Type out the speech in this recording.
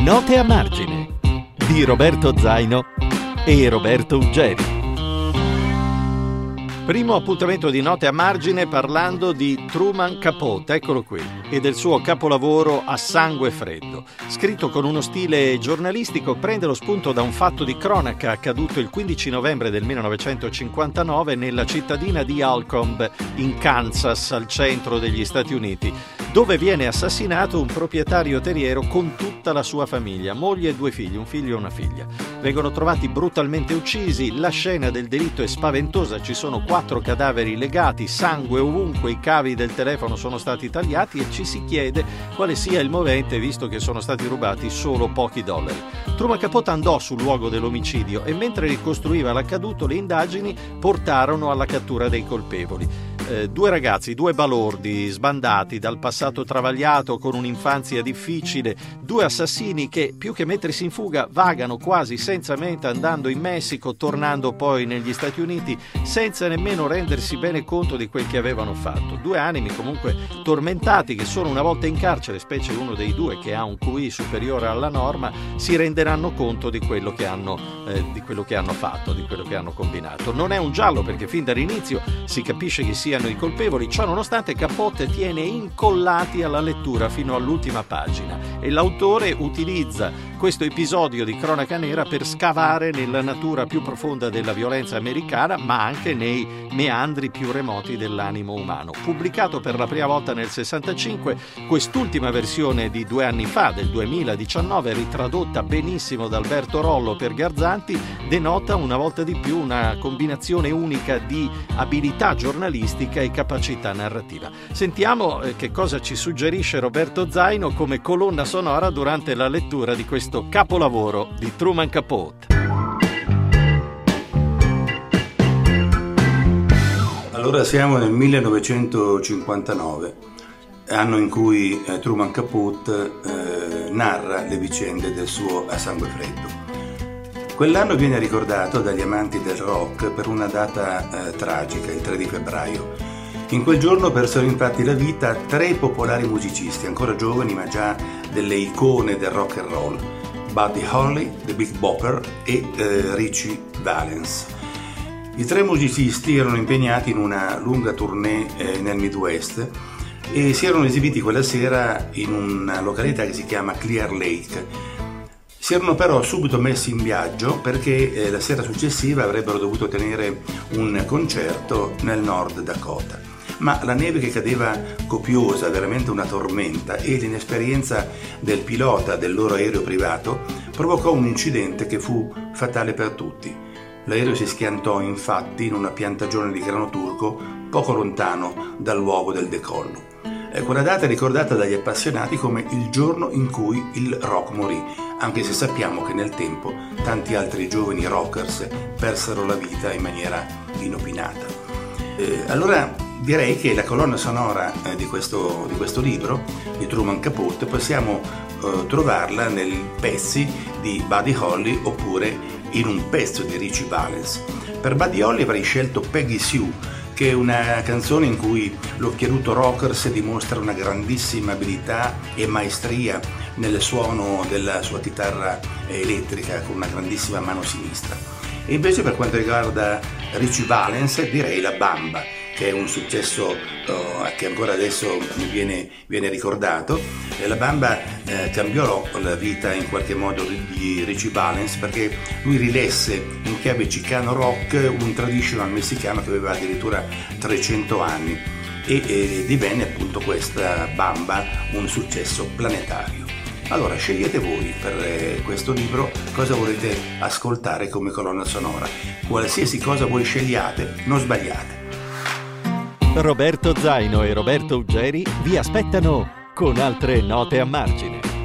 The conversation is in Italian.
Note a margine di Roberto Zaino e Roberto Uggeri. Primo appuntamento di note a margine parlando di Truman Capote, eccolo qui, e del suo capolavoro A sangue freddo. Scritto con uno stile giornalistico, prende lo spunto da un fatto di cronaca accaduto il 15 novembre del 1959 nella cittadina di Alcombe, in Kansas, al centro degli Stati Uniti, dove viene assassinato un proprietario terriero con tutta la sua famiglia, moglie e due figli, un figlio e una figlia. Vengono trovati brutalmente uccisi, la scena del delitto è spaventosa, ci sono quattro cadaveri legati, sangue ovunque, i cavi del telefono sono stati tagliati e ci si chiede quale sia il movente visto che sono stati rubati solo pochi dollari. Truman Capote andò sul luogo dell'omicidio e mentre ricostruiva l'accaduto le indagini portarono alla cattura dei colpevoli eh, due ragazzi, due balordi sbandati dal passato travagliato con un'infanzia difficile, due assassini che più che mettersi in fuga vagano quasi senza mente andando in Messico, tornando poi negli Stati Uniti senza nemmeno rendersi bene conto di quel che avevano fatto. Due animi comunque tormentati che solo una volta in carcere, specie uno dei due che ha un QI superiore alla norma, si renderanno conto di quello che hanno, eh, di quello che hanno fatto, di quello che hanno combinato. Non è un giallo perché fin dall'inizio si capisce che siano i colpevoli, ciò nonostante Capote tiene incollati alla lettura fino all'ultima pagina. E l'autore utilizza questo episodio di cronaca nera per scavare nella natura più profonda della violenza americana, ma anche nei meandri più remoti dell'animo umano. Pubblicato per la prima volta nel 65, quest'ultima versione di due anni fa, del 2019, ritradotta benissimo da Alberto Rollo per Garzanti, denota una volta di più una combinazione unica di abilità giornalistica e capacità narrativa. Sentiamo eh, che cosa ci suggerisce Roberto Zaino come colonna sonora durante la lettura di questo questo capolavoro di Truman Capote. Allora siamo nel 1959, anno in cui eh, Truman Capote eh, narra le vicende del suo A sangue freddo. Quell'anno viene ricordato dagli amanti del rock per una data eh, tragica, il 3 di febbraio. In quel giorno persero infatti la vita tre popolari musicisti, ancora giovani ma già delle icone del rock and roll. Buddy Holly, The Big Bopper e eh, Richie Valens. I tre musicisti erano impegnati in una lunga tournée eh, nel Midwest e si erano esibiti quella sera in una località che si chiama Clear Lake. Si erano però subito messi in viaggio perché eh, la sera successiva avrebbero dovuto tenere un concerto nel Nord Dakota ma la neve che cadeva copiosa, veramente una tormenta, e l'inesperienza del pilota del loro aereo privato provocò un incidente che fu fatale per tutti. L'aereo si schiantò infatti in una piantagione di grano turco poco lontano dal luogo del decollo. Quella data è ricordata dagli appassionati come il giorno in cui il rock morì, anche se sappiamo che nel tempo tanti altri giovani rockers persero la vita in maniera inopinata. Eh, allora direi che la colonna sonora eh, di, questo, di, questo, libro di Truman Capote possiamo eh, trovarla nei pezzi di Buddy Holly oppure in un pezzo di Richie Valens. Per Buddy Holly avrei scelto Peggy Sue, che è una canzone in cui l'occhiaruto Rockers dimostra una grandissima abilità e maestria nel suono della sua chitarra elettrica con una grandissima mano sinistra. E invece per quanto riguarda Richie Valens direi La Bamba che è un successo uh, che ancora adesso viene, viene ricordato. E la Bamba eh, cambiò la vita in qualche modo di Richie Valens perché lui rilesse in chiave chicano rock un traditional messicano che aveva addirittura 300 anni e, e divenne appunto questa Bamba un successo planetario. Allora scegliete voi per eh, questo libro cosa volete ascoltare come colonna sonora. Qualsiasi cosa voi scegliate, non sbagliate. Roberto Zaino e Roberto Uggeri vi aspettano con altre note a margine.